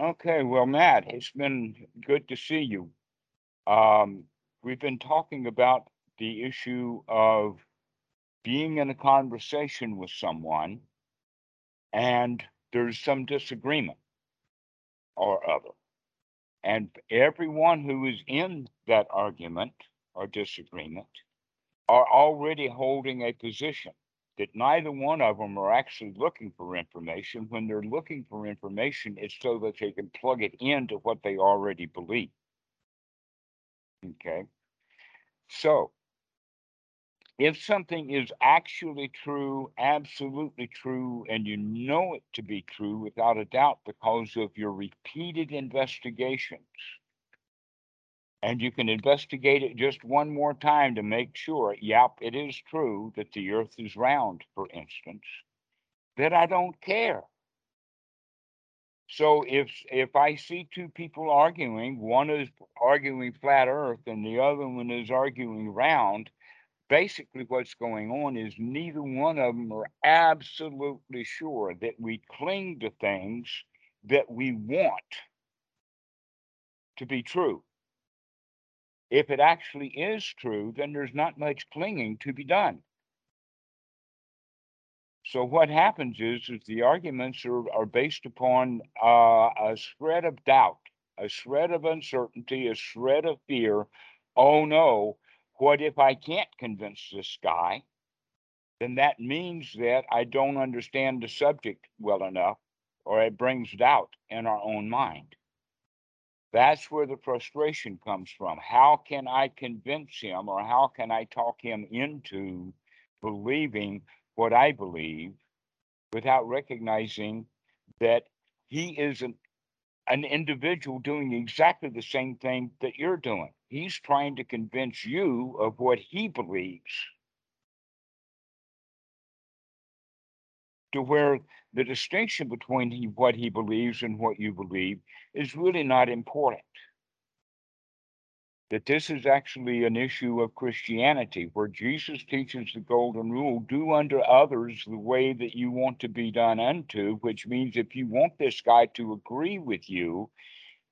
Okay, well, Matt, it's been good to see you. Um, we've been talking about the issue of being in a conversation with someone and there's some disagreement or other. And everyone who is in that argument or disagreement are already holding a position that neither one of them are actually looking for information. When they're looking for information, it's so that they can plug it into what they already believe. Okay. So if something is actually true, absolutely true, and you know it to be true without a doubt because of your repeated investigations, and you can investigate it just one more time to make sure, yep, it is true that the earth is round, for instance, that I don't care. So if if I see two people arguing, one is arguing flat earth and the other one is arguing round, basically what's going on is neither one of them are absolutely sure that we cling to things that we want to be true. If it actually is true, then there's not much clinging to be done. So what happens is, is the arguments are, are based upon uh, a shred of doubt, a shred of uncertainty, a shred of fear. Oh no, what if I can't convince this guy? Then that means that I don't understand the subject well enough, or it brings doubt in our own mind. That's where the frustration comes from. How can I convince him or how can I talk him into believing what I believe without recognizing that he is an, an individual doing exactly the same thing that you're doing? He's trying to convince you of what he believes. To where the distinction between he, what he believes and what you believe is really not important. That this is actually an issue of Christianity, where Jesus teaches the golden rule do unto others the way that you want to be done unto, which means if you want this guy to agree with you,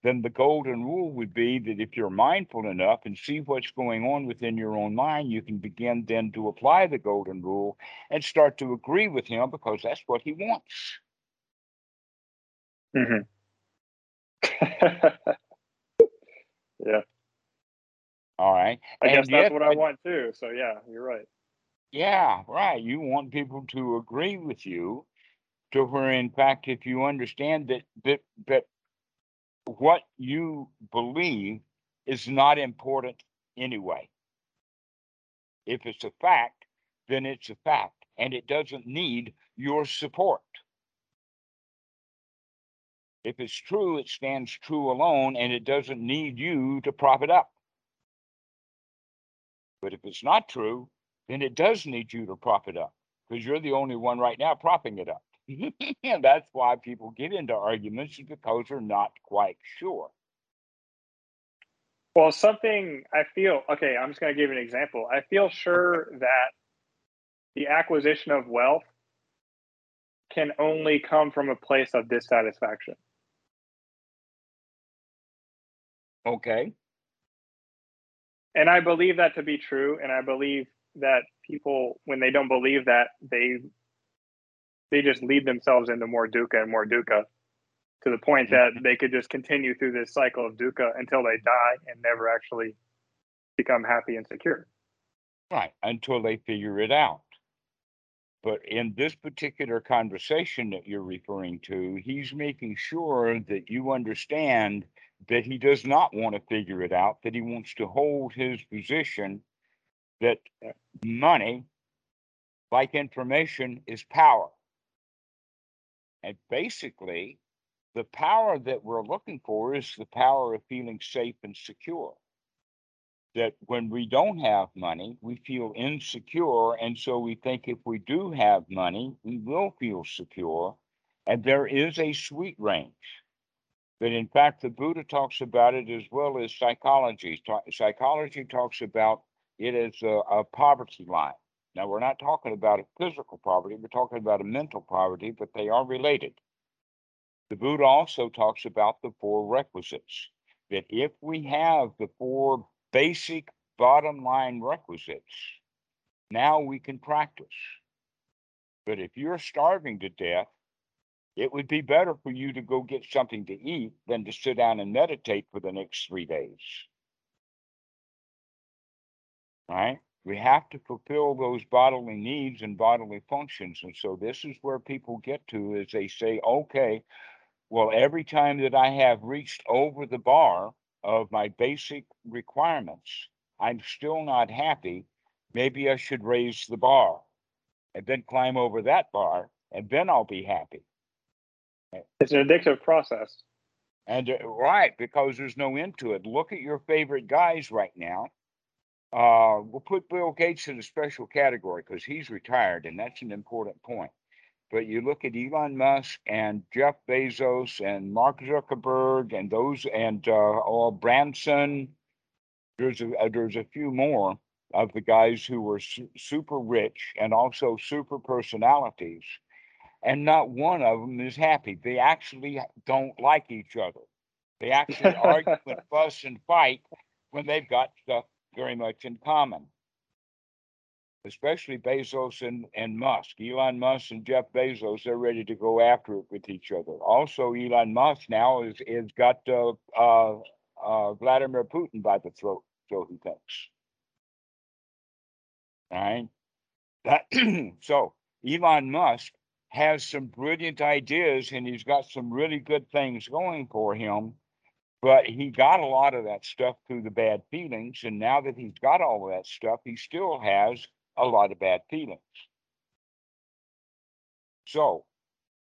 then the golden rule would be that if you're mindful enough and see what's going on within your own mind, you can begin then to apply the golden rule and start to agree with him because that's what he wants. Mm-hmm. yeah. All right. I and guess that's yet, what I want too. So yeah, you're right. Yeah, right. You want people to agree with you to where in fact if you understand that that that what you believe is not important anyway. If it's a fact, then it's a fact and it doesn't need your support. If it's true, it stands true alone and it doesn't need you to prop it up. But if it's not true, then it does need you to prop it up because you're the only one right now propping it up. And that's why people get into arguments because they're not quite sure. Well, something I feel okay, I'm just going to give an example. I feel sure that the acquisition of wealth can only come from a place of dissatisfaction. Okay. And I believe that to be true. And I believe that people, when they don't believe that, they they just lead themselves into more dukkha and more dukkha to the point that they could just continue through this cycle of dukkha until they die and never actually become happy and secure. Right, until they figure it out. But in this particular conversation that you're referring to, he's making sure that you understand that he does not want to figure it out, that he wants to hold his position that money, like information, is power. And basically, the power that we're looking for is the power of feeling safe and secure. That when we don't have money, we feel insecure. And so we think if we do have money, we will feel secure. And there is a sweet range. But in fact, the Buddha talks about it as well as psychology. Psychology talks about it as a, a poverty line. Now, we're not talking about a physical poverty, we're talking about a mental poverty, but they are related. The Buddha also talks about the four requisites. That if we have the four basic bottom line requisites, now we can practice. But if you're starving to death, it would be better for you to go get something to eat than to sit down and meditate for the next three days. Right? We have to fulfill those bodily needs and bodily functions. And so this is where people get to is they say, okay, well, every time that I have reached over the bar of my basic requirements, I'm still not happy. Maybe I should raise the bar and then climb over that bar, and then I'll be happy. It's an addictive process. And uh, right, because there's no end to it. Look at your favorite guys right now. Uh, we'll put Bill Gates in a special category because he's retired, and that's an important point. But you look at Elon Musk and Jeff Bezos and Mark Zuckerberg and those and uh, or Branson. There's a uh, there's a few more of the guys who were su- super rich and also super personalities, and not one of them is happy. They actually don't like each other. They actually argue and fuss and fight when they've got stuff very much in common especially Bezos and, and Musk. Elon Musk and Jeff Bezos, they're ready to go after it with each other. Also, Elon Musk now is is got uh, uh, uh, Vladimir Putin by the throat, so he thinks. All right. That, so Elon Musk has some brilliant ideas and he's got some really good things going for him. But he got a lot of that stuff through the bad feelings. And now that he's got all of that stuff, he still has a lot of bad feelings. So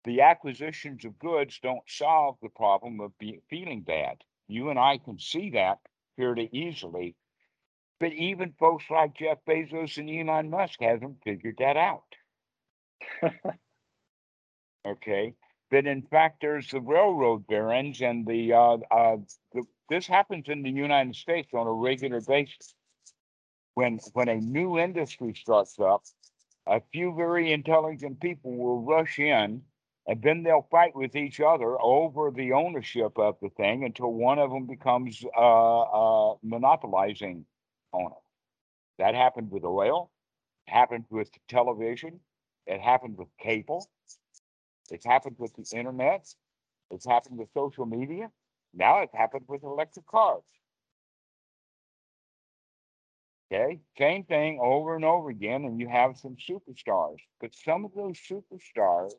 the acquisitions of goods don't solve the problem of being feeling bad. You and I can see that fairly easily. But even folks like Jeff Bezos and Elon Musk haven't figured that out. okay. But in fact, there's the railroad barons and the, uh, uh, the, this happens in the United States on a regular basis when when a new industry starts up, a few very intelligent people will rush in and then they'll fight with each other over the ownership of the thing until one of them becomes uh, uh, monopolizing on it. That happened with oil, happened with television, it happened with cable, it's happened with the internet, it's happened with social media, now it's happened with electric cars. Okay, same thing over and over again, and you have some superstars. But some of those superstars,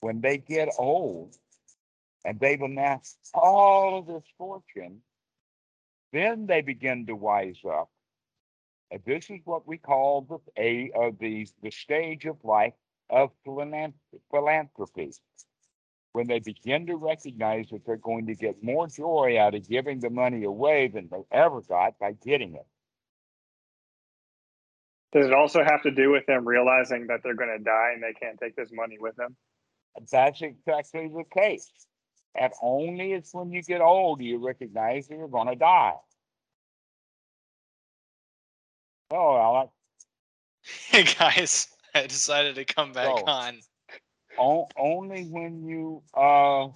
when they get old and they've amassed all of this fortune, then they begin to wise up. And this is what we call the a of the the stage of life of philanthropy. When they begin to recognize that they're going to get more joy out of giving the money away than they ever got by getting it. Does it also have to do with them realizing that they're going to die and they can't take this money with them? That's exactly the case. And only it's when you get old do you recognize that you're going to die. Oh, Alec. Hey guys, I decided to come back So- on. O- only when you uh,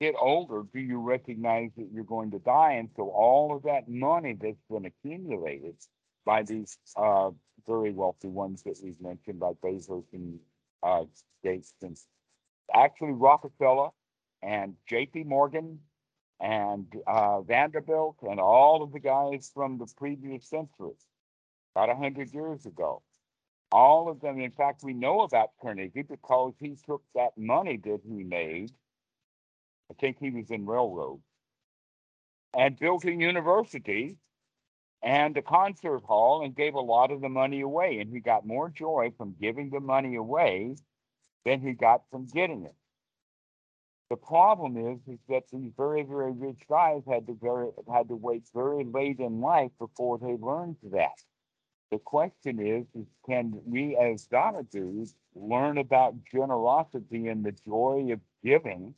get older do you recognize that you're going to die. And so all of that money that's been accumulated by these uh, very wealthy ones that we've mentioned, like Bezos and uh, Gates, and actually Rockefeller and J.P. Morgan and uh, Vanderbilt and all of the guys from the previous century, about a hundred years ago. All of them, in fact, we know about Carnegie because he took that money that he made. I think he was in railroad and built a university and a concert hall and gave a lot of the money away. And he got more joy from giving the money away than he got from getting it. The problem is, is that these very, very rich guys had to very had to wait very late in life before they learned that. The question is, is can we as Dhamma dudes learn about generosity and the joy of giving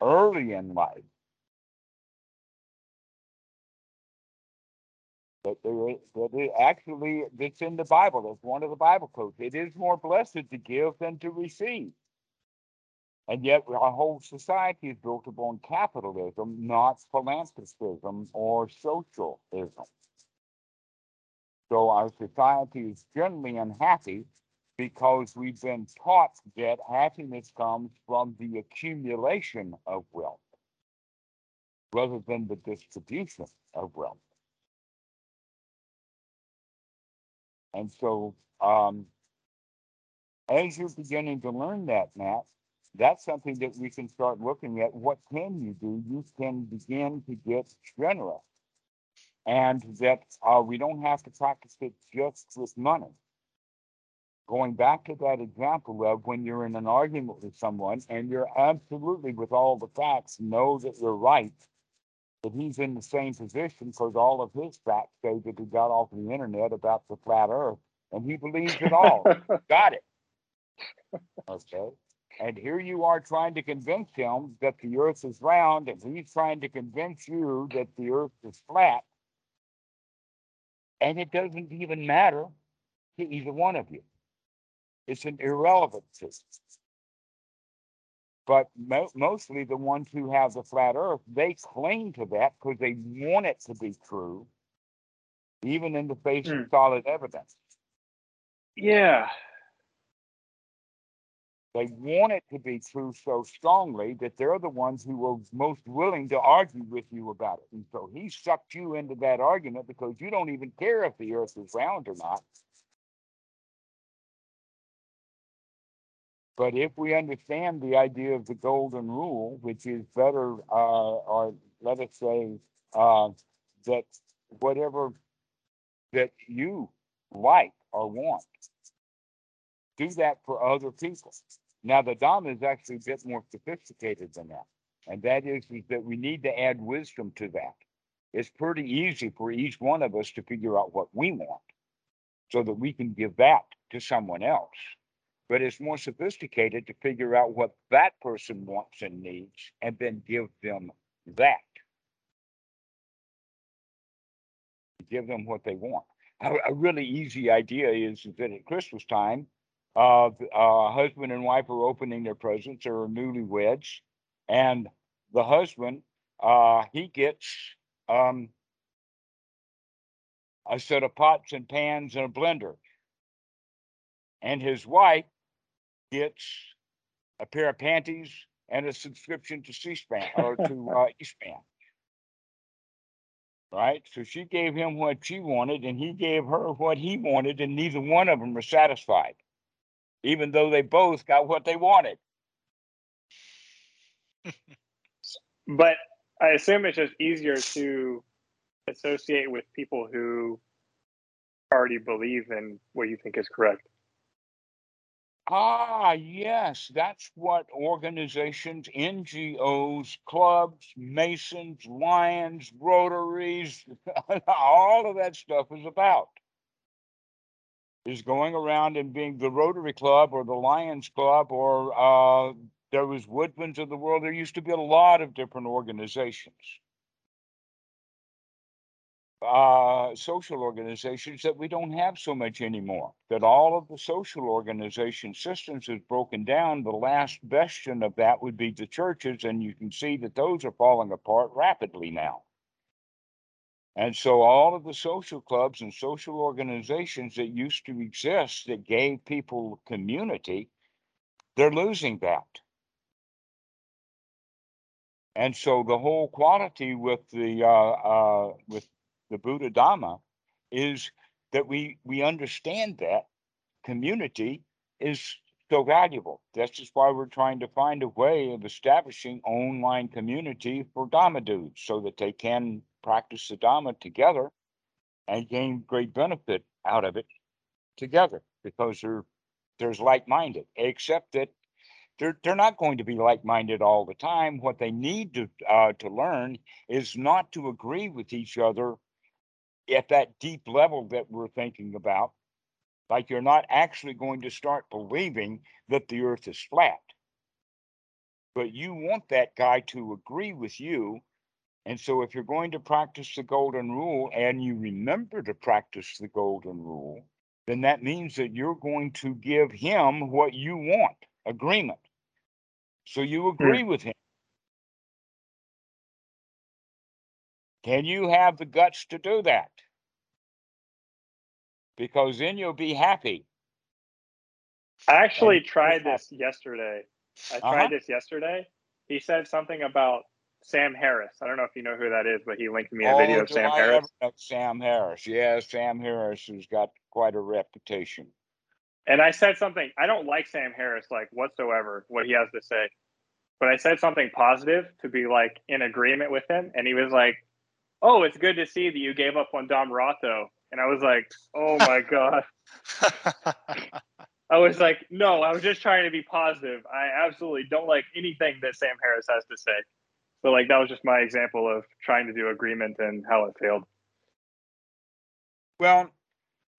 early in life? But there, but it actually, it's in the Bible. It's one of the Bible quotes. It is more blessed to give than to receive. And yet our whole society is built upon capitalism, not philanthropism or socialism. So our society is generally unhappy because we've been taught that happiness comes from the accumulation of wealth rather than the distribution of wealth. And so, um, as you're beginning to learn that, Matt, that's something that we can start looking at. What can you do? You can begin to get generous. And that uh, we don't have to practice it just with money. Going back to that example of when you're in an argument with someone and you're absolutely, with all the facts, know that you're right, that he's in the same position because all of his facts say that he got off the internet about the flat earth and he believes it all. got it. Okay. And here you are trying to convince him that the earth is round, and he's trying to convince you that the earth is flat. And it doesn't even matter to either one of you. It's an irrelevancy. But mo- mostly the ones who have the flat earth, they cling to that because they want it to be true, even in the face Hmm. of solid evidence. yeah. They want it to be true so strongly that they're the ones who are most willing to argue with you about it. And so he sucked you into that argument because you don't even care if the earth is round or not. But if we understand the idea of the golden rule, which is better, uh, or let us say, uh, that whatever that you like or want, do that for other people. Now, the Dhamma is actually a bit more sophisticated than that. And that is, is that we need to add wisdom to that. It's pretty easy for each one of us to figure out what we want so that we can give that to someone else. But it's more sophisticated to figure out what that person wants and needs and then give them that. Give them what they want. A, a really easy idea is that at Christmas time, uh, th- uh, husband and wife are opening their presents or are newlyweds, and the husband, uh, he gets um, a set of pots and pans and a blender, and his wife gets a pair of panties and a subscription to C-SPAN or to uh, E-SPAN. Right, so she gave him what she wanted, and he gave her what he wanted, and neither one of them are satisfied even though they both got what they wanted. But I assume it's just easier to associate with people who already believe in what you think is correct. Ah, yes, that's what organizations, NGOs, clubs, Masons, Lions, Rotaries, all of that stuff is about. Is going around and being the Rotary Club or the Lions Club or uh, there was Woodman's of the world. There used to be a lot of different organizations. uh, social organizations that we don't have so much anymore. That all of the social organization systems is broken down. The last bastion of that would be the churches, and you can see that those are falling apart rapidly now. And so all of the social clubs and social organizations that used to exist that gave people community, they're losing that. And so the whole quality with the uh, uh, with the Buddha Dhamma is that we we understand that community is so valuable. That's just why we're trying to find a way of establishing online community for Dhamma dudes so that they can practice the Dhamma together and gain great benefit out of it together because they're there's like-minded, except that they're they're not going to be like-minded all the time. What they need to uh, to learn is not to agree with each other at that deep level that we're thinking about. Like you're not actually going to start believing that the earth is flat. But you want that guy to agree with you. And so if you're going to practice the golden rule and you remember to practice the golden rule, then that means that you're going to give him what you want agreement. So you agree with him. Can you have the guts to do that? Because then you'll be happy. I actually And- tried this yesterday. I Uh-huh. tried this yesterday. He said something about Sam Harris. I don't know if you know who that is, but he linked me a oh, video Oh, of Sam I Harris. Sam Harris. Yeah, Sam Harris who's got quite a reputation. And I said something. I don't like Sam Harris like whatsoever. What he has to say, but I said something positive to be like in agreement with him, and he was like, "Oh, it's good to see that you gave up on Dhammarato." And I was like, "Oh my god." I was like, "No, I was just trying to be positive. I absolutely don't like anything that Sam Harris has to say." But like that was just my example of trying to do agreement and how it failed. Well,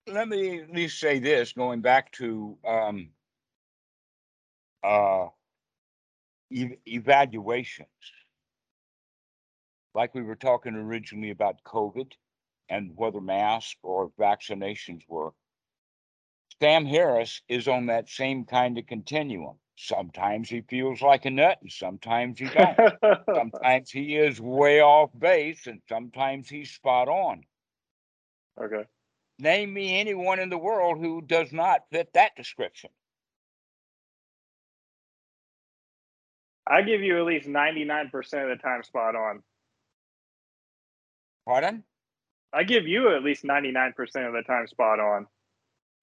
let me at least say this, going back to um, uh, ev- evaluations. Like we were talking originally about COVID and whether masks or vaccinations work. Sam Harris is on that same kind of continuum. Sometimes he feels like a nut and sometimes he don't. sometimes he is way off base and sometimes he's spot on. okay. Name me anyone in the world who does not fit that description. I give you at least 99% of the time spot on. Pardon? I give you at least 99% of the time spot on.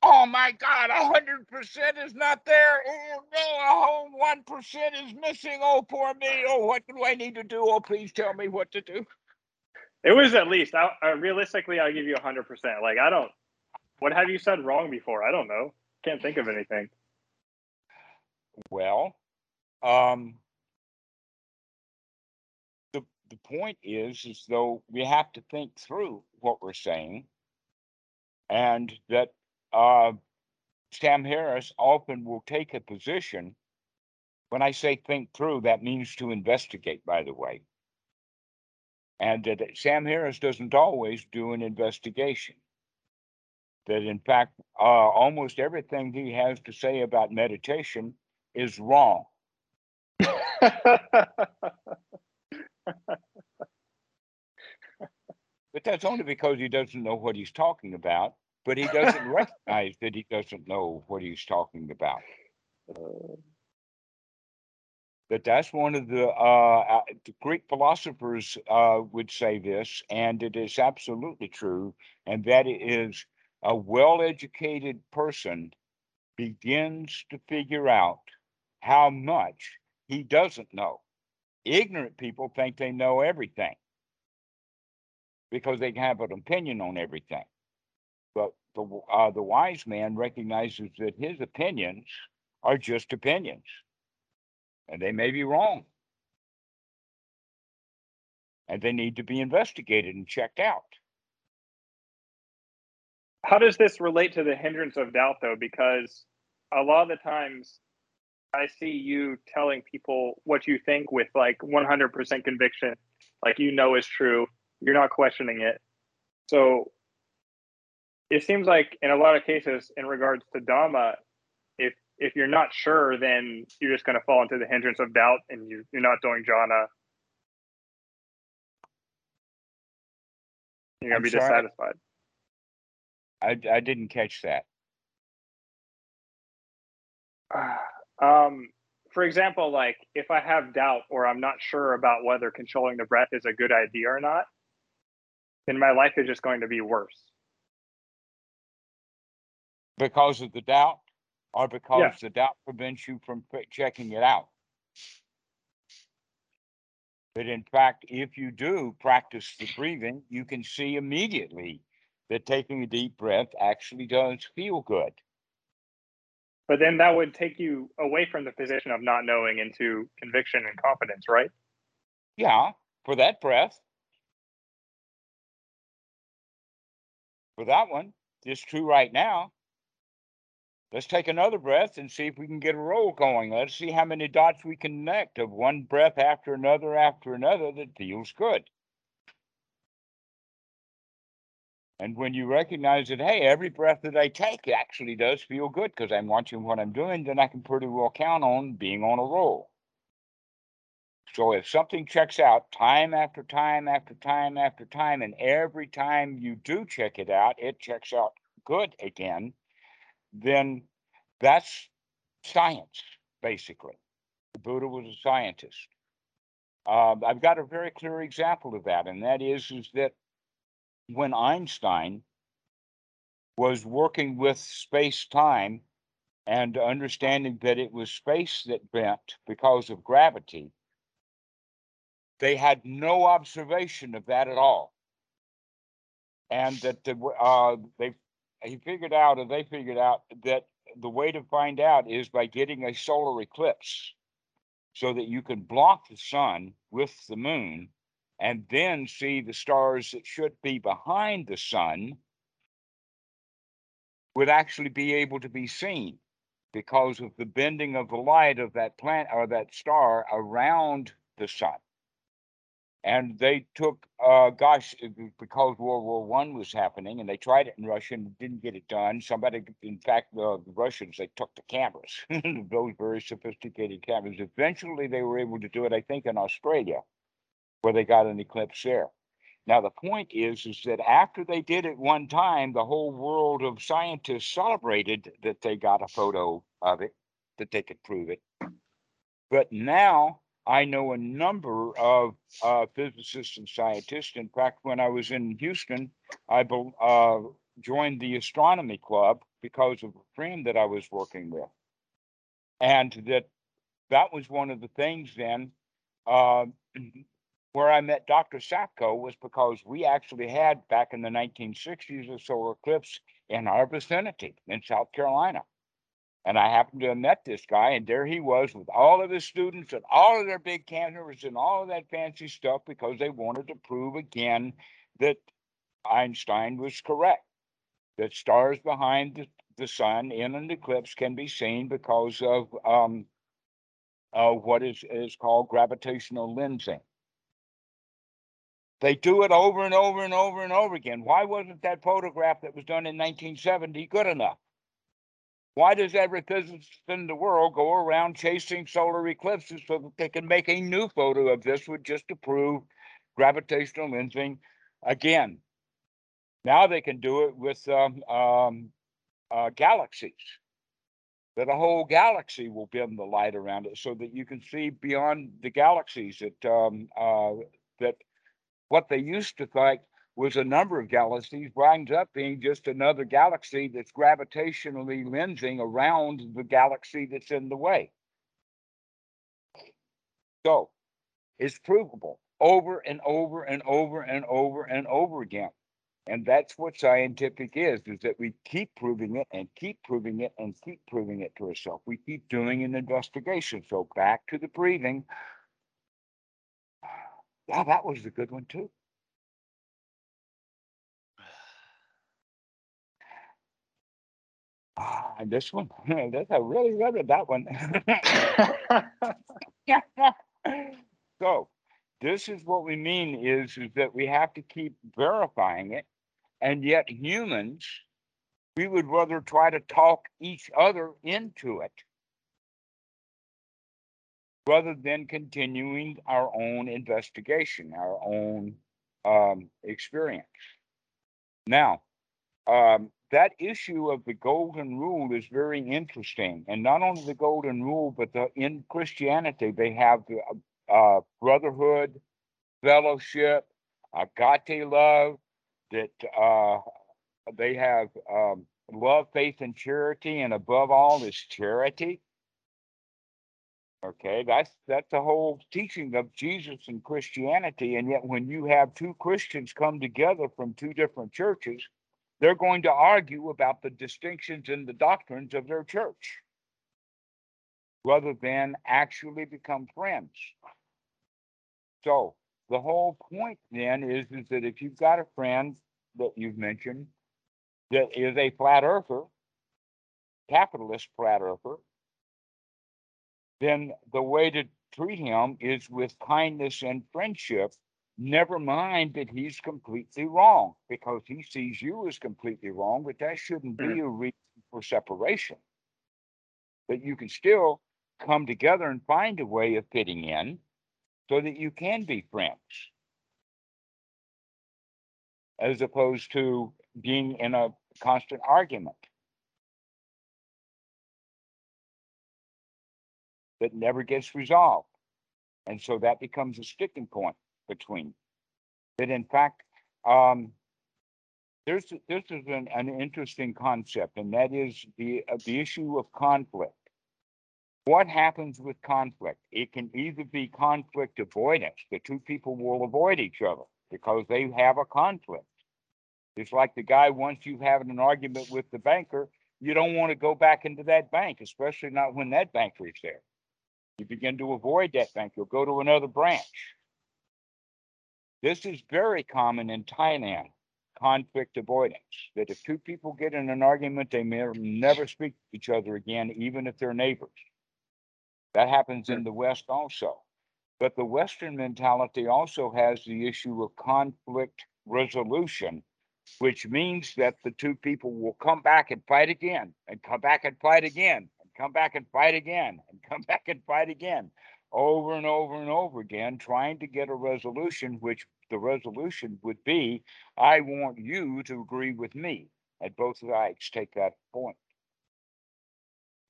Oh my God, a hundred percent is not there. Oh no, a whole one percent is missing. Oh poor me. Oh, what do I need to do? Oh, please tell me what to do. It was at least, I, I, realistically, I'll give you 100%. Like, I don't, what have you said wrong before? I don't know. Can't think of anything. Well, um, the the point is, is though we have to think through what we're saying, and that uh, Sam Harris often will take a position. When I say think through, that means to investigate. By the way, and that Sam Harris doesn't always do an investigation. That in fact, uh, almost everything he has to say about meditation is wrong. But that's only because he doesn't know what he's talking about, but he doesn't recognize that he doesn't know what he's talking about. But that's one of the, uh, uh, the Greek philosophers uh, would say this, and it is absolutely true, and that is a well educated person begins to figure out how much he doesn't know. Ignorant people think they know everything because they have an opinion on everything. The, uh, the wise man recognizes that his opinions are just opinions and they may be wrong. And they need to be investigated and checked out. How does this relate to the hindrance of doubt, though? Because a lot of the times I see you telling people what you think with like 100% conviction, like you know is true. You're not questioning it. So it seems like in a lot of cases, in regards to Dhamma, if if you're not sure, then you're just going to fall into the hindrance of doubt, and you, you're not doing jhana. You're going to be sorry? dissatisfied. I, I didn't catch that. um, for example, like if I have doubt or I'm not sure about whether controlling the breath is a good idea or not, then my life is just going to be worse. Because of the doubt or because Yeah. the doubt prevents you from checking it out? But in fact, if you do practice the breathing, you can see immediately that taking a deep breath actually does feel good. But then that would take you away from the position of not knowing into conviction and confidence, right? Yeah, for that breath. For that one, it's true right now. Let's take another breath and see if we can get a roll going. Let's see how many dots we connect of one breath after another after another that feels good. And when you recognize that, hey, every breath that I take actually does feel good because I'm watching what I'm doing, then I can pretty well count on being on a roll. So if something checks out time after time after time after time, and every time you do check it out, it checks out good again, then that's science, basically. Buddha was a scientist. Um, I've got a very clear example of that, and that is, is that when Einstein was working with space time and understanding that it was space that bent because of gravity, they had no observation of that at all. And that the, uh, they he figured out, or they figured out that the way to find out is by getting a solar eclipse so that you can block the sun with the moon and then see the stars that should be behind the sun would actually be able to be seen because of the bending of the light of that planet or that star around the sun and they took uh gosh because world war one was happening and they tried it in russia and didn't get it done somebody in fact the, the russians they took the cameras those very sophisticated cameras. Eventually they were able to do it i think in australia where they got an eclipse there. Now the point is is that after they did it one time the whole world of scientists celebrated that they got a photo of it that they could prove it. But now I know a number of uh, physicists and scientists. In fact, when I was in Houston, I uh, joined the astronomy club because of a friend that I was working with, and that that was one of the things then uh, where I met Dr. Sapko was because we actually had back in the 1960s a solar eclipse in our vicinity in South Carolina. And I happened to have met this guy, and there he was with all of his students and all of their big cameras and all of that fancy stuff because they wanted to prove again that Einstein was correct. That stars behind the, sun in an eclipse can be seen because of um, uh, what is, is called gravitational lensing. They do it over and over and over and over again. Why wasn't that photograph that was done in 1970 good enough? Why does every physicist in the world go around chasing solar eclipses so that they can make a new photo of this with just to prove gravitational lensing again? Now they can do it with um, um, uh, galaxies. That a whole galaxy will bend the light around it so that you can see beyond the galaxies. That um, uh, that what they used to think was a number of galaxies winds up being just another galaxy that's gravitationally lensing around the galaxy that's in the way. So it's provable over and over and over and over and over again. And that's what scientific is, is that we keep proving it and keep proving it and keep proving it to ourselves. We keep doing an investigation. So back to the breathing. Wow, that was a good one too. Ah, this one, that's I really remember that one. so this is what we mean is, is that we have to keep verifying it. And yet humans, we would rather try to talk each other into it rather than continuing our own investigation, our own um, experience. Now, um, that issue of the golden rule is very interesting. And not only the golden rule, but the, in Christianity, they have the uh, brotherhood, fellowship, agape love, that uh, they have um, love, faith, and charity, and above all is charity. Okay, that's that's the whole teaching of Jesus and Christianity. And yet, when you have two Christians come together from two different churches, they're going to argue about the distinctions in the doctrines of their church rather than actually become friends. So the whole point then is, is that if you've got a friend that you've mentioned that is a flat earther, capitalist flat earther, then the way to treat him is with kindness and friendship Never mind that he's completely wrong because he sees you as completely wrong, but that shouldn't be mm. a reason for separation. But you can still come together and find a way of fitting in so that you can be friends. As opposed to being in a constant argument. That never gets resolved. And so that becomes a sticking point between. That in fact, um, there's, this is an, an interesting concept, and that is the, uh, the issue of conflict. What happens with conflict? It can either be conflict avoidance, the two people will avoid each other because they have a conflict. It's like the guy, once you have an argument with the banker, you don't want to go back into that bank, especially not when that banker is there. You begin to avoid that bank, you'll go to another branch. This is very common in Thailand, conflict avoidance, that if two people get in an argument, they may never speak to each other again, even if they're neighbors. That happens in the West also. But the Western mentality also has the issue of conflict resolution, which means that the two people will come back and fight again, and come back and fight again, and come back and fight again, and come back and fight again, over and over and over again, trying to get a resolution, which the resolution would be, I want you to agree with me. And both sides take that point.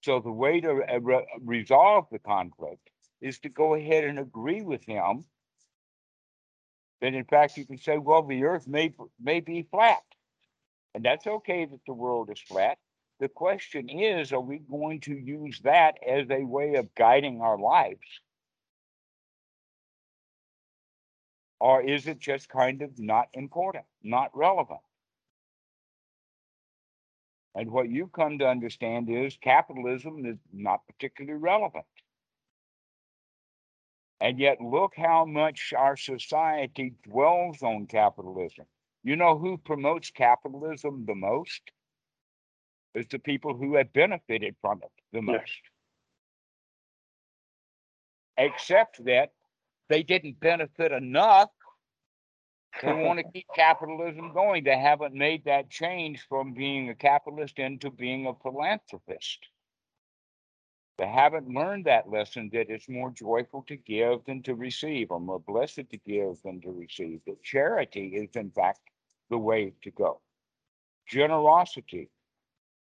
So the way to uh, re- resolve the conflict is to go ahead and agree with him. That in fact, you can say, well, the earth may, may be flat. And that's okay that the world is flat. The question is, are we going to use that as a way of guiding our lives? Or is it just kind of not important, not relevant? And what you come to understand is capitalism is not particularly relevant. And yet, look how much our society dwells on capitalism. You know who promotes capitalism the most? It's the people who have benefited from it the Yes. most. Except that they didn't benefit enough. They want to keep capitalism going. They haven't made that change from being a capitalist into being a philanthropist. They haven't learned that lesson that it's more joyful to give than to receive, or more blessed to give than to receive. That charity is, in fact, the way to go. Generosity.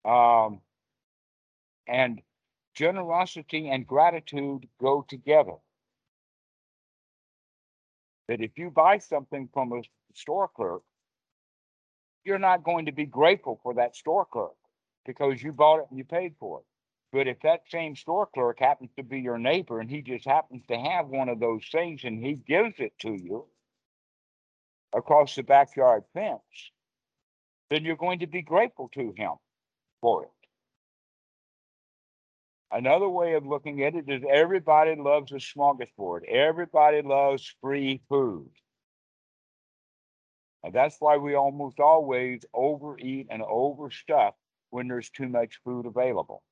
Um, and generosity and gratitude go together that if you buy something from a store clerk, you're not going to be grateful for that store clerk because you bought it and you paid for it. But if that same store clerk happens to be your neighbor and he just happens to have one of those things and he gives it to you across the backyard fence, then you're going to be grateful to him for it. Another way of looking at it is everybody loves a smorgasbord. Everybody loves free food. And that's why we almost always overeat and overstuff when there's too much food available.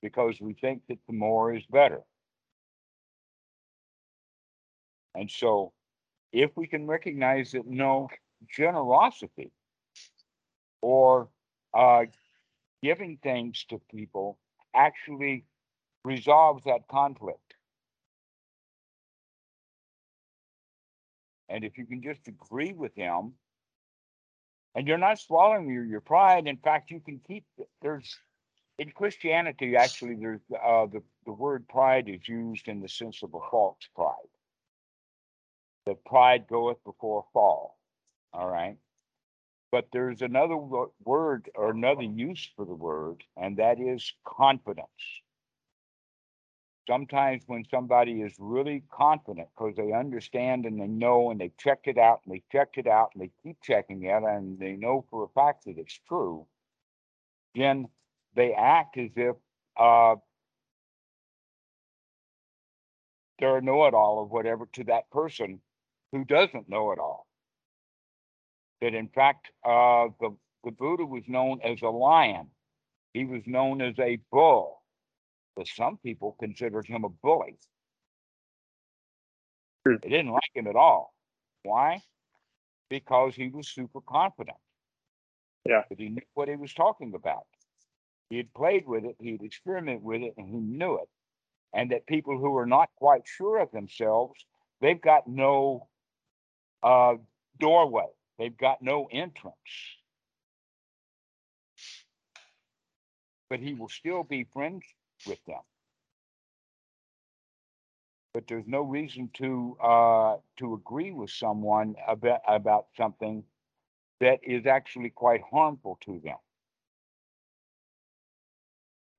Because we think that the more is better. And so if we can recognize that no generosity or uh, giving things to people actually resolves that conflict. And if you can just agree with him, and you're not swallowing your, your pride, in fact, you can keep, there's, in Christianity, actually, there's, uh, the, the word pride is used in the sense of a false pride. That pride goeth before a fall, all right? But there's another word or another use for the word, and that is confidence. Sometimes when somebody is really confident because they understand and they know and they checked it out and they checked it out and they keep checking it and they know for a fact that it's true, then they act as if uh, they're a know-it-all of whatever to that person who doesn't know it all that in fact, uh, the, the Buddha was known as a lion. He was known as a bull, but some people considered him a bully. Hmm. They didn't like him at all. Why? Because he was super confident. Yeah. That he knew what he was talking about. He had played with it, he had experimented with it, and he knew it. and that people who are not quite sure of themselves, they've got no uh, doorway, they've got no entrance. But he will still be friends with them. But there's no reason to uh, to agree with someone about about something that is actually quite harmful to them.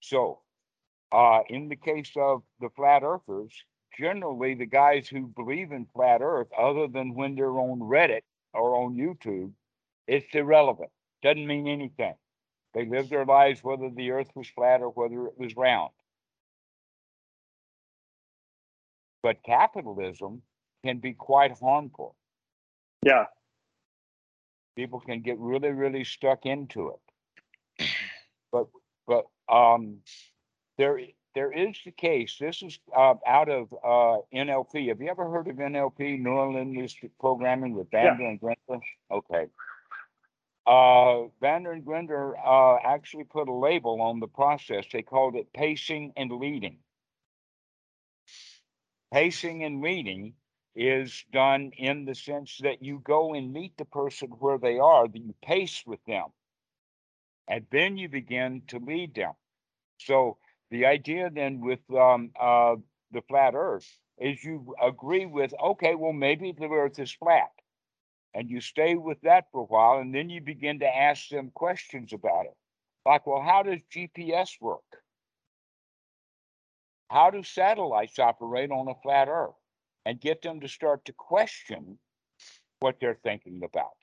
So, uh, in the case of the flat earthers, generally the guys who believe in flat earth, other than when they're on Reddit or on YouTube, it's irrelevant. Doesn't mean anything. They live their lives whether the earth was flat or whether it was round. But capitalism can be quite harmful. Yeah. People can get really, really stuck into it. But but um there there is the case. This is uh, out of uh, NLP. Have you ever heard of NLP, Neural Linguistic Programming with Yeah. Bandler and Grinder? Okay. Uh, Bandler and Grinder uh, actually put a label on the process. They called it pacing and leading. Pacing and leading is done in the sense that you go and meet the person where they are, that you pace with them, and then you begin to lead them. So the idea then with um, uh, the flat Earth is you agree with, okay, well maybe the Earth is flat, and you stay with that for a while, and then you begin to ask them questions about it, like, well, how does GPS work? How do satellites operate on a flat Earth? And get them to start to question what they're thinking about.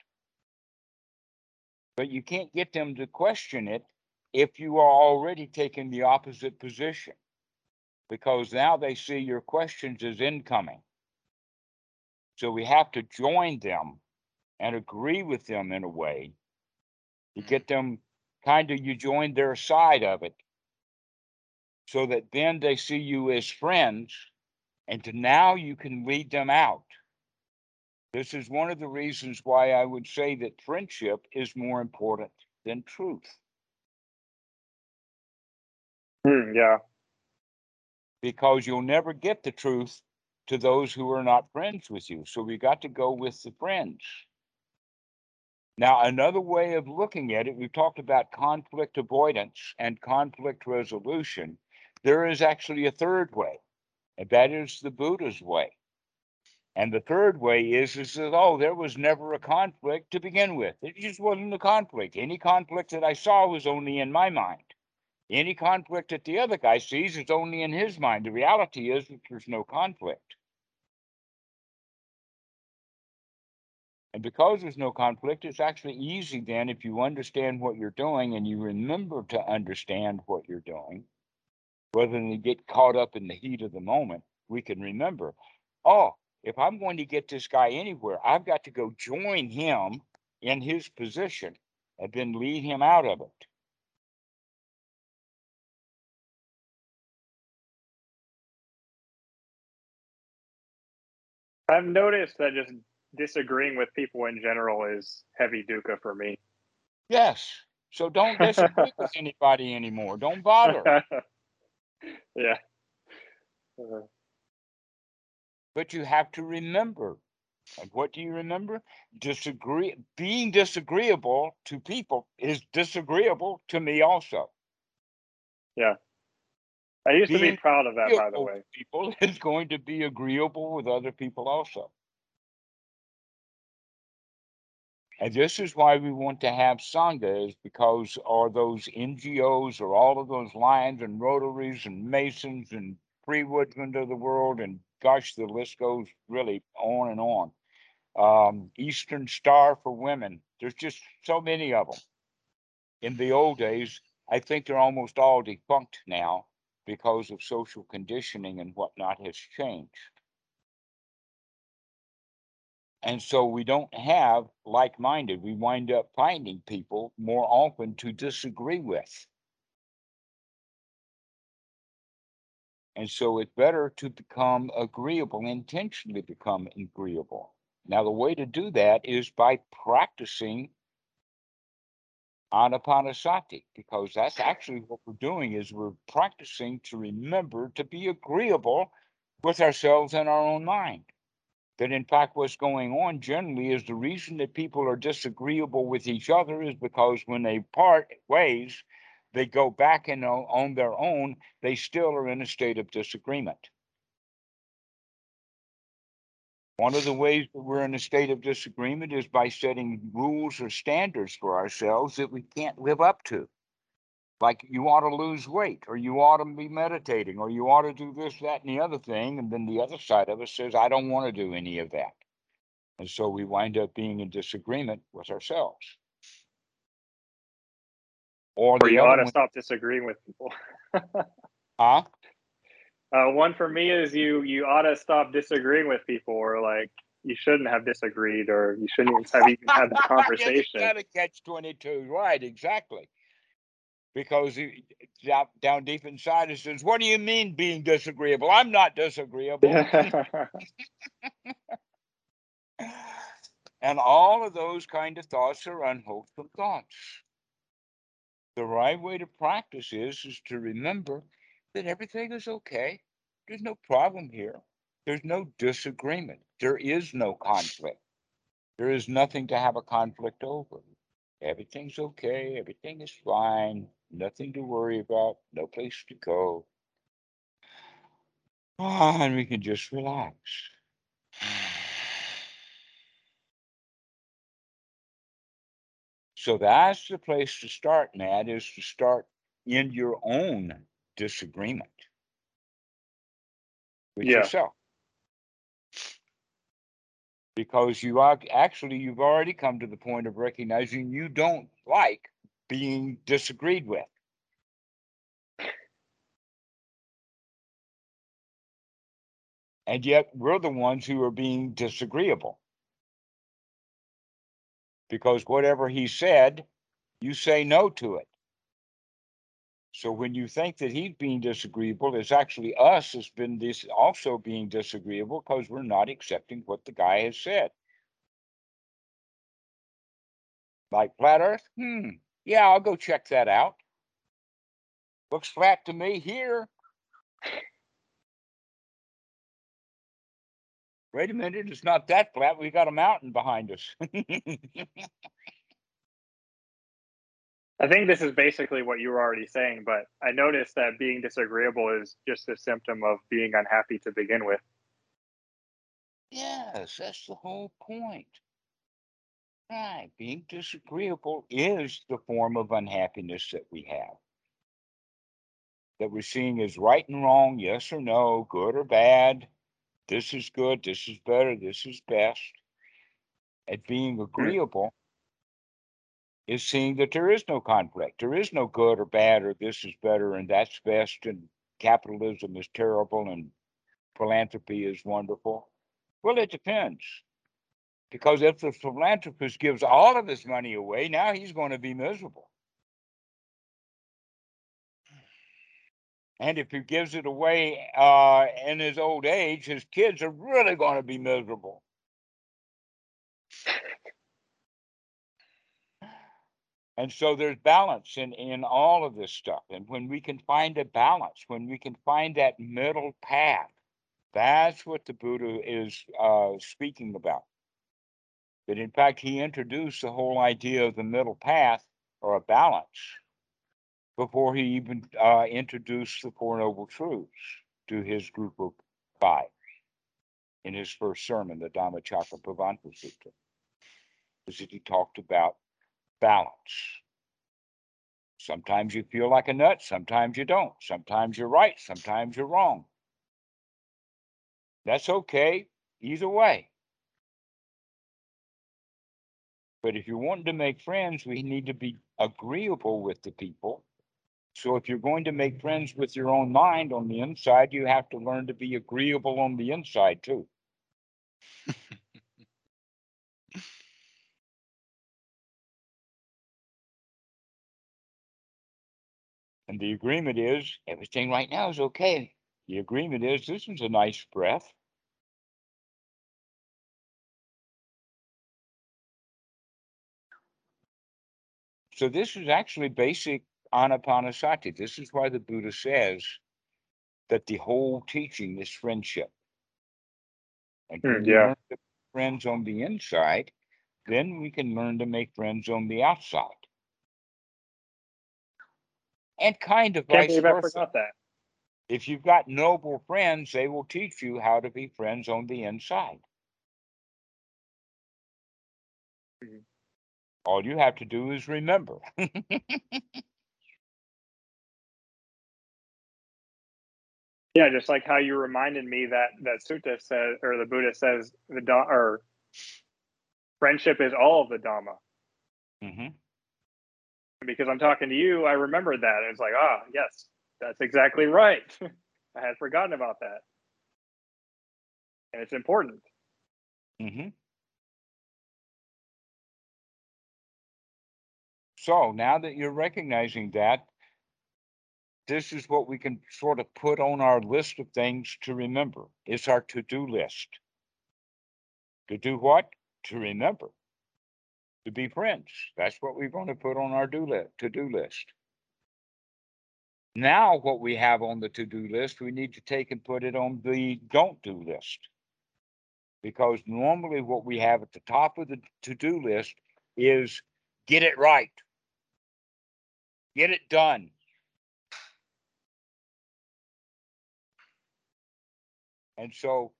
But you can't get them to question it if you are already taking the opposite position. Because now they see your questions as incoming. So we have to join them and agree with them in a way to get them kind of you join their side of it so that then they see you as friends and to now you can lead them out. This is one of the reasons why I would say that friendship is more important than truth. Hmm, yeah. because you'll never get the truth to those who are not friends with you. So we got to go with the friends. Now, another way of looking at it, we've talked about conflict avoidance and conflict resolution. There is actually a third way, and that is the Buddha's way. And the third way is, is that, oh, there was never a conflict to begin with. It just wasn't a conflict. Any conflict that I saw was only in my mind. Any conflict that the other guy sees is only in his mind. The reality is that there's no conflict. And because there's no conflict, it's actually easy then if you understand what you're doing and you remember to understand what you're doing, rather than get caught up in the heat of the moment, we can remember, oh, if I'm going to get this guy anywhere, I've got to go join him in his position and then lead him out of it. I've noticed that just disagreeing with people in general is heavy dukkha for me. Yes. So don't disagree with anybody anymore. Don't bother. yeah. Uh, But you have to remember. And what do you remember? Disagree being disagreeable to people is disagreeable to me also. I used to be proud of that, by the way. People is going to be agreeable with other people also. And this is why we want to have Sangha is because are those NGOs or all of those Lions and Rotaries and Masons and Free Woodmen of the world and gosh, the list goes really on and on. Um, Eastern Star for Women. There's just so many of them. In the old days, I think they're almost all defunct now because of social conditioning and whatnot has changed. And so we don't have like minded. We wind up finding people more often to disagree with. And so it's better to become agreeable, intentionally become agreeable. Now, the way to do that is by practicing anapanasati, because that's actually what we're doing is we're practicing to remember to be agreeable with ourselves and our own mind. That in fact, what's going on generally is the reason that people are disagreeable with each other is because when they part ways, they go back and on their own, they still are in a state of disagreement. One of the ways that we're in a state of disagreement is by setting rules or standards for ourselves that we can't live up to. Like you ought to lose weight, or you ought to be meditating, or you ought to do this, that, and the other thing. And then the other side of us says, I don't want to do any of that. And so we wind up being in disagreement with ourselves. Or Or you ought to one, stop disagreeing with people. huh? Uh, one for me is you you ought to stop disagreeing with people, or like you shouldn't have disagreed, or you shouldn't have even had the conversation. Got to catch twenty-two, right? Exactly. Because he- down, down deep inside, it says, "What do you mean being disagreeable? I'm not disagreeable." and all of those kind of thoughts are unwholesome thoughts. The right way to practice is is to remember that everything is okay. There's no problem here. There's no disagreement. There is no conflict. There is nothing to have a conflict over. Everything's okay. Everything is fine. Nothing to worry about. No place to go. Ah, and we can just relax. So that's the place to start, Matt, is to start in your own disagreement with Yeah. yourself. Because you are actually you've already come to the point of recognizing you don't like being disagreed with. And yet we're the ones who are being disagreeable. Because whatever he said, you say no to it. So when you think that he's being disagreeable, it's actually us that's been this also being disagreeable because we're not accepting what the guy has said. Like flat Earth? Hmm. Yeah, I'll go check that out. Looks flat to me here. Wait a minute, it's not that flat. We got a mountain behind us. I think this is basically what you were already saying, but I noticed that being disagreeable is just a symptom of being unhappy to begin with. yes, that's the whole point. Right. Being disagreeable is the form of unhappiness that we have. That we're seeing as right and wrong, yes or no, good or bad. This is good, this is better, this is best. At being hmm. agreeable is seeing that there is no conflict. There is no good or bad, or this is better and that's best, and capitalism is terrible and philanthropy is wonderful. Well, it depends. Because if the philanthropist gives all of his money away, now he's going to be miserable. And if he gives it away uh, in his old age, his kids are really going to be miserable. And so there's balance in, in all of this stuff. And when we can find a balance, when we can find that middle path, that's what the Buddha is uh, speaking about. That in fact, he introduced the whole idea of the middle path or a balance before he even uh, introduced the Four Noble Truths to his group of five in his first sermon, the Dhammacakkappavattana Sutta. That he talked about balance. Sometimes you feel like a nut, sometimes you don't. Sometimes you're right, sometimes you're wrong. That's okay, either way. But if you're wanting to make friends, we need to be agreeable with the people. So if you're going to make friends with your own mind on the inside, you have to learn to be agreeable on the inside too. And the agreement is everything right now is okay. The agreement is this is a nice breath. So this is actually basic anapanasati. This is why the Buddha says that the whole teaching is friendship. And hmm, we yeah. friends on the inside, then we can learn to make friends on the outside. And kind of Can't vice versa. forgot that. If you've got noble friends, they will teach you how to be friends on the inside. Mhm. All you have to do is remember. Yeah, just like how you reminded me that that sutta says, or the Buddha says, the da- or friendship is all of the Dhamma. Mhm. Because I'm talking to you, I remembered that. And it's like, ah, yes, that's exactly right. I had forgotten about that, and it's important. Mm-hmm. So now that you're recognizing that, this is what we can sort of put on our list of things to remember. It's our to-do list. To do what? To remember. To be friends. That's what we're going to put on our do list. Now, what we have on the to-do list, we need to take and put it on the don't do list. Because normally what we have at the top of the to-do list is get it right. Get it done. And so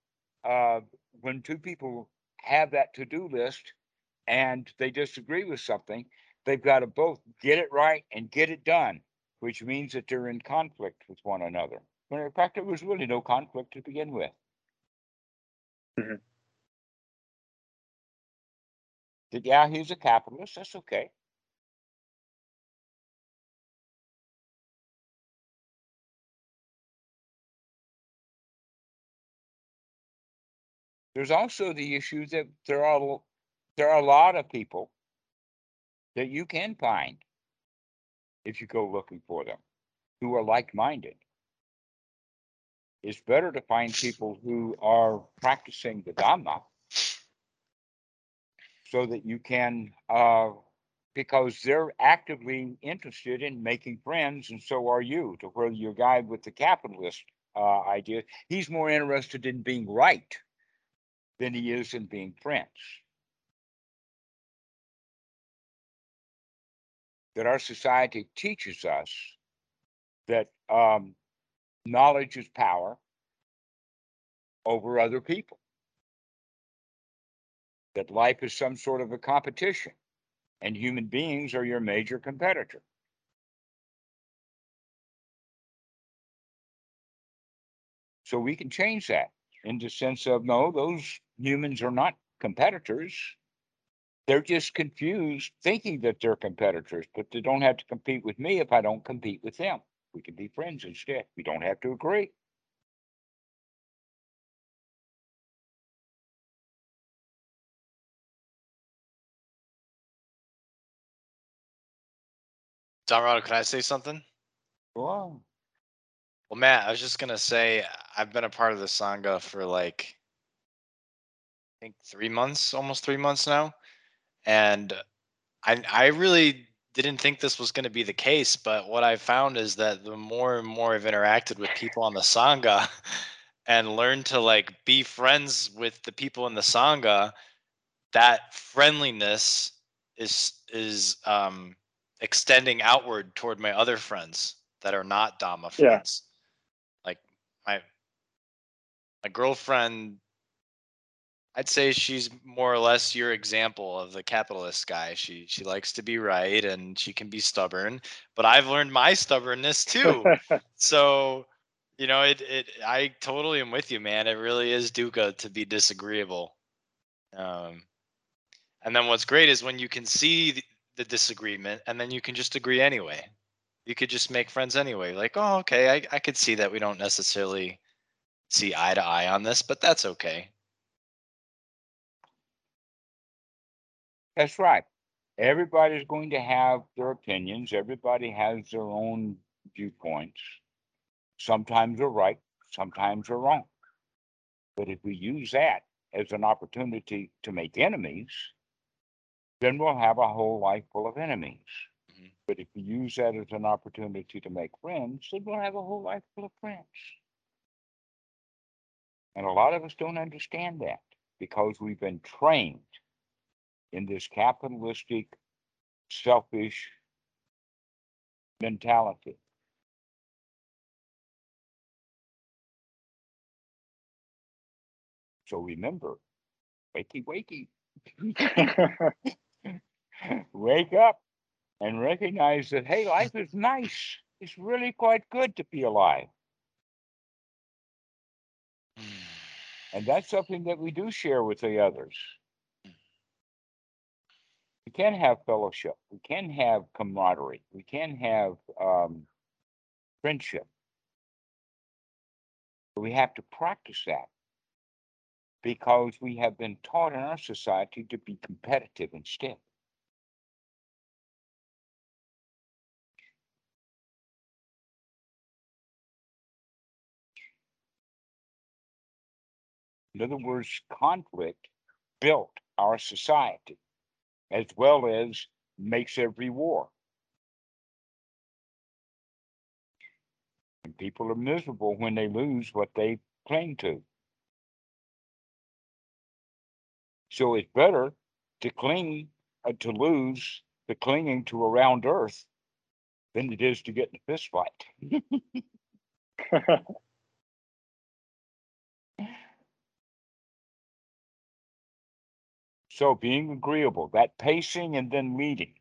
uh, when two people have that to-do list and they disagree with something, they've got to both get it right and get it done, which means that they're in conflict with one another. When in fact, there was really no conflict to begin with. Mhm. That yeah, he's a capitalist. That's okay. There's also the issue that there are l- there are a lot of people that you can find if you go looking for them who are like-minded. It's better to find people who are practicing the Dhamma so that you can uh because they're actively interested in making friends and so are you to where your guy with the capitalist uh idea he's more interested in being right than he is in being friends that our society teaches us that um knowledge is power over other people that life is some sort of a competition and human beings are your major competitor So we can change that in the sense of no, those humans are not competitors. They're just confused thinking that they're competitors, but they don't have to compete with me if I don't compete with them. We can be friends instead. We don't have to agree. Dhammarato, can I say something? Well, Well, Matt, I was just gonna say I've been a part of the sangha for like I think three months, almost three months now, and I I really didn't think this was going to be the case, but what I've found is that the more and more I've interacted with people on the sangha and learned to like be friends with the people in the sangha, that friendliness is is um extending outward toward my other friends that are not Dhamma Yeah. friends. Like my my girlfriend I'd say she's more or less your example of the capitalist guy. She she likes to be right and she can be stubborn, but I've learned my stubbornness too. so, you know, it it I totally am with you, man. It really is dukkha to be disagreeable. Um and then what's great is when you can see the, the disagreement and then you can just agree anyway. You could just make friends anyway. Like, oh, okay, I, I could see that we don't necessarily see eye to eye on this, but that's okay. That's right. Everybody's going to have their opinions. Everybody has their own viewpoints. Sometimes they're right, sometimes they're wrong. But if we use that as an opportunity to make enemies, then we'll have a whole life full of enemies. Mm-hmm. But if we use that as an opportunity to make friends, then we'll have a whole life full of friends. And a lot of us don't understand that because we've been trained in this capitalistic, selfish mentality. So remember, wakey, wakey, wake up and recognize that, hey, life is nice. It's really quite good to be alive. Hmm. And that's something that we do share with the others. We can have fellowship. We can have camaraderie. We can have um, friendship. But we have to practice that because we have been taught in our society to be competitive instead. In other words, conflict built our society as well as makes every war. And people are miserable when they lose what they cling to. So it's better to cling uh, to lose the clinging to a round earth than it is to get in a fist fight. So being agreeable, that pacing and then leading.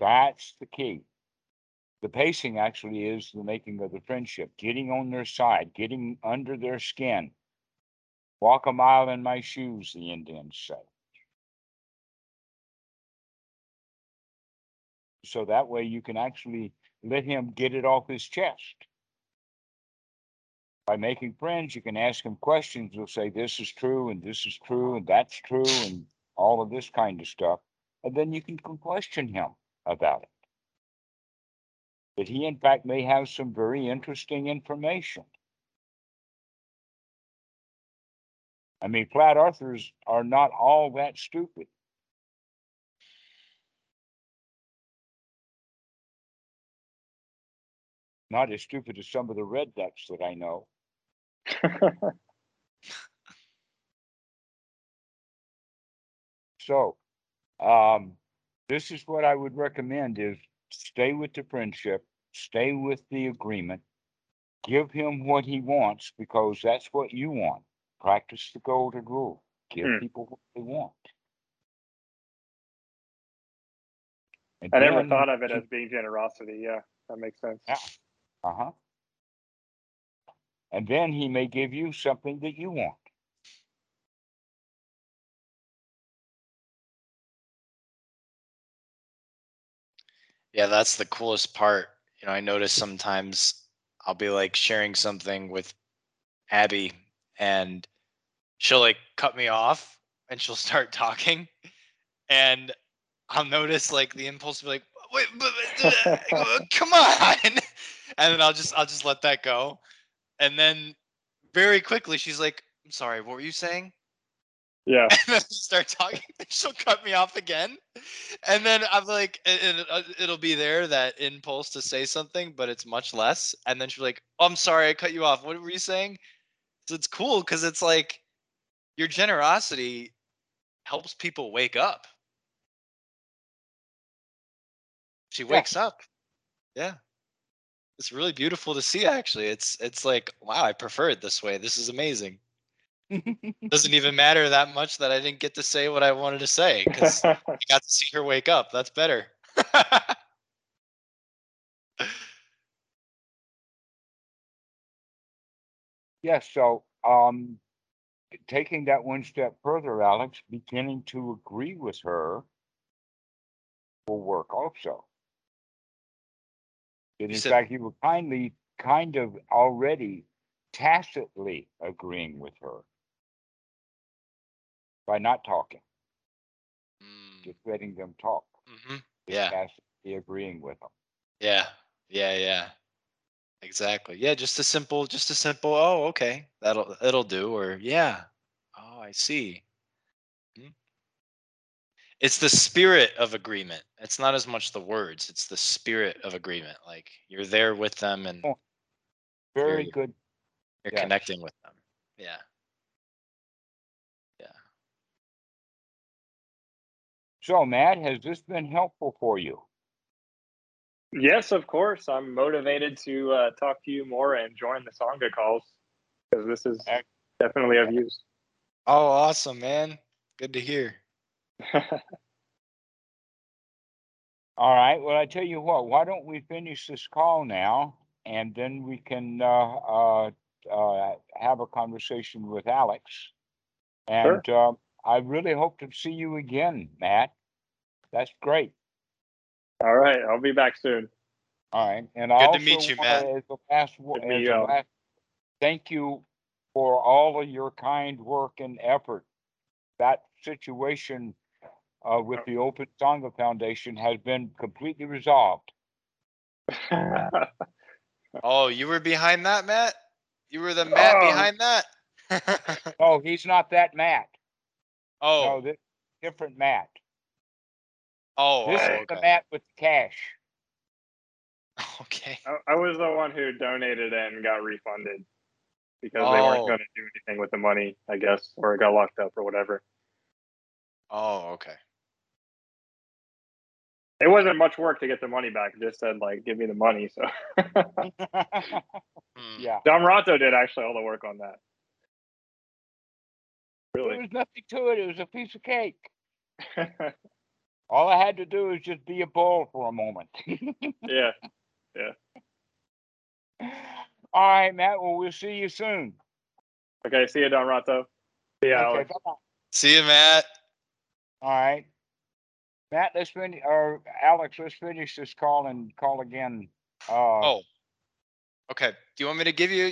That's the key. The pacing actually is the making of the friendship, getting on their side, getting under their skin. Walk a mile in my shoes, the Indians say. So that way you can actually let him get it off his chest. By making friends, you can ask him questions. He'll say, This is true, and this is true, and that's true, and all of this kind of stuff. And then you can question him about it. But he, in fact, may have some very interesting information. I mean, flat earthers are not all that stupid. Not as stupid as some of the red rednecks that I know. So, um, this is what I would recommend is stay with the friendship, stay with the agreement. Give him what he wants because that's what you want. Practice the golden rule. Give Hmm. people what they want. And I never thought of it as being generosity. Yeah, that makes sense. Yeah. Uh-huh. And then he may give you something that you want. Yeah, that's the coolest part. You know, I notice sometimes I'll be like sharing something with Abby and she'll like cut me off and she'll start talking and I'll notice like the impulse to be like, wait, but, but, uh, come on. And then I'll just I'll just let that go. And then very quickly she's like, I'm sorry, what were you saying? Yeah. and then start talking she'll cut me off again. And then i'm like it, it, uh, it'll be there that impulse to say something but it's much less. And then she's like oh, i'm sorry i cut you off. What were you saying? So it's cool because it's like your generosity helps people wake up. She Yeah. wakes up. Yeah it's really beautiful to see actually it's it's like wow i prefer it this way this is amazing doesn't even matter that much that I didn't get to say what I wanted to say because I got to see her wake up. That's better. Yes, so um taking that one step further, Alex, beginning to agree with her will work also. And You in said- fact, you were kindly kind of already tacitly agreeing with her by not talking, Mm, just letting them talk. mhm. Yeah, Tacitly agreeing with them. yeah, yeah, yeah. Exactly. Yeah, just a simple, just a simple. Oh, okay, that'll it'll do. Or yeah. Oh, I see. It's the spirit of agreement. It's not as much the words, it's the spirit of agreement. Like you're there with them and Oh, Very Very- good. you're yes. connecting with them. Yeah. Yeah. So Matt, has this been helpful for you? Yes, of course. I'm motivated to uh, talk to you more and join the Sangha calls because this is Ec- definitely of use. Oh, awesome, man. Good to hear. All right. Well, I tell you what, why don't we finish this call now and then we can uh, uh, uh, have a conversation with Alex. And uh, I really hope to see you again, Matt. That's great. All right, I'll be back soon. All right. And I Good to also meet you, Matt. As the last, Good as you, the Alex. last, thank you for all of your kind work and effort. That situation uh, with the Open Sangha Foundation has been completely resolved. Oh, you were behind that, Matt? You were the Matt Oh. behind that? oh, he's not that Matt. No, oh, this different Matt. oh, This oh, is the. Matt with the cash. Okay. I, I was the one who donated and got refunded because they weren't Oh. going to do anything with the money, I guess, or it got locked up or whatever. Oh, okay. It wasn't much work to get the money back. It just said like, give me the money. So Hmm. yeah. Dhammarato did actually all the work on that. Really, there was nothing to it. It was a piece of cake. All I had to do was just be a bull for a moment. yeah. Yeah. All right, Matt. Well, we'll see you soon. Okay. See you, Dhammarato. See you, Okay, Alex. bye-bye. See you, Matt. All right. Matt, let's finish, or Alex, let's finish this call and call again. Uh, Oh. Okay. Do you want me to give you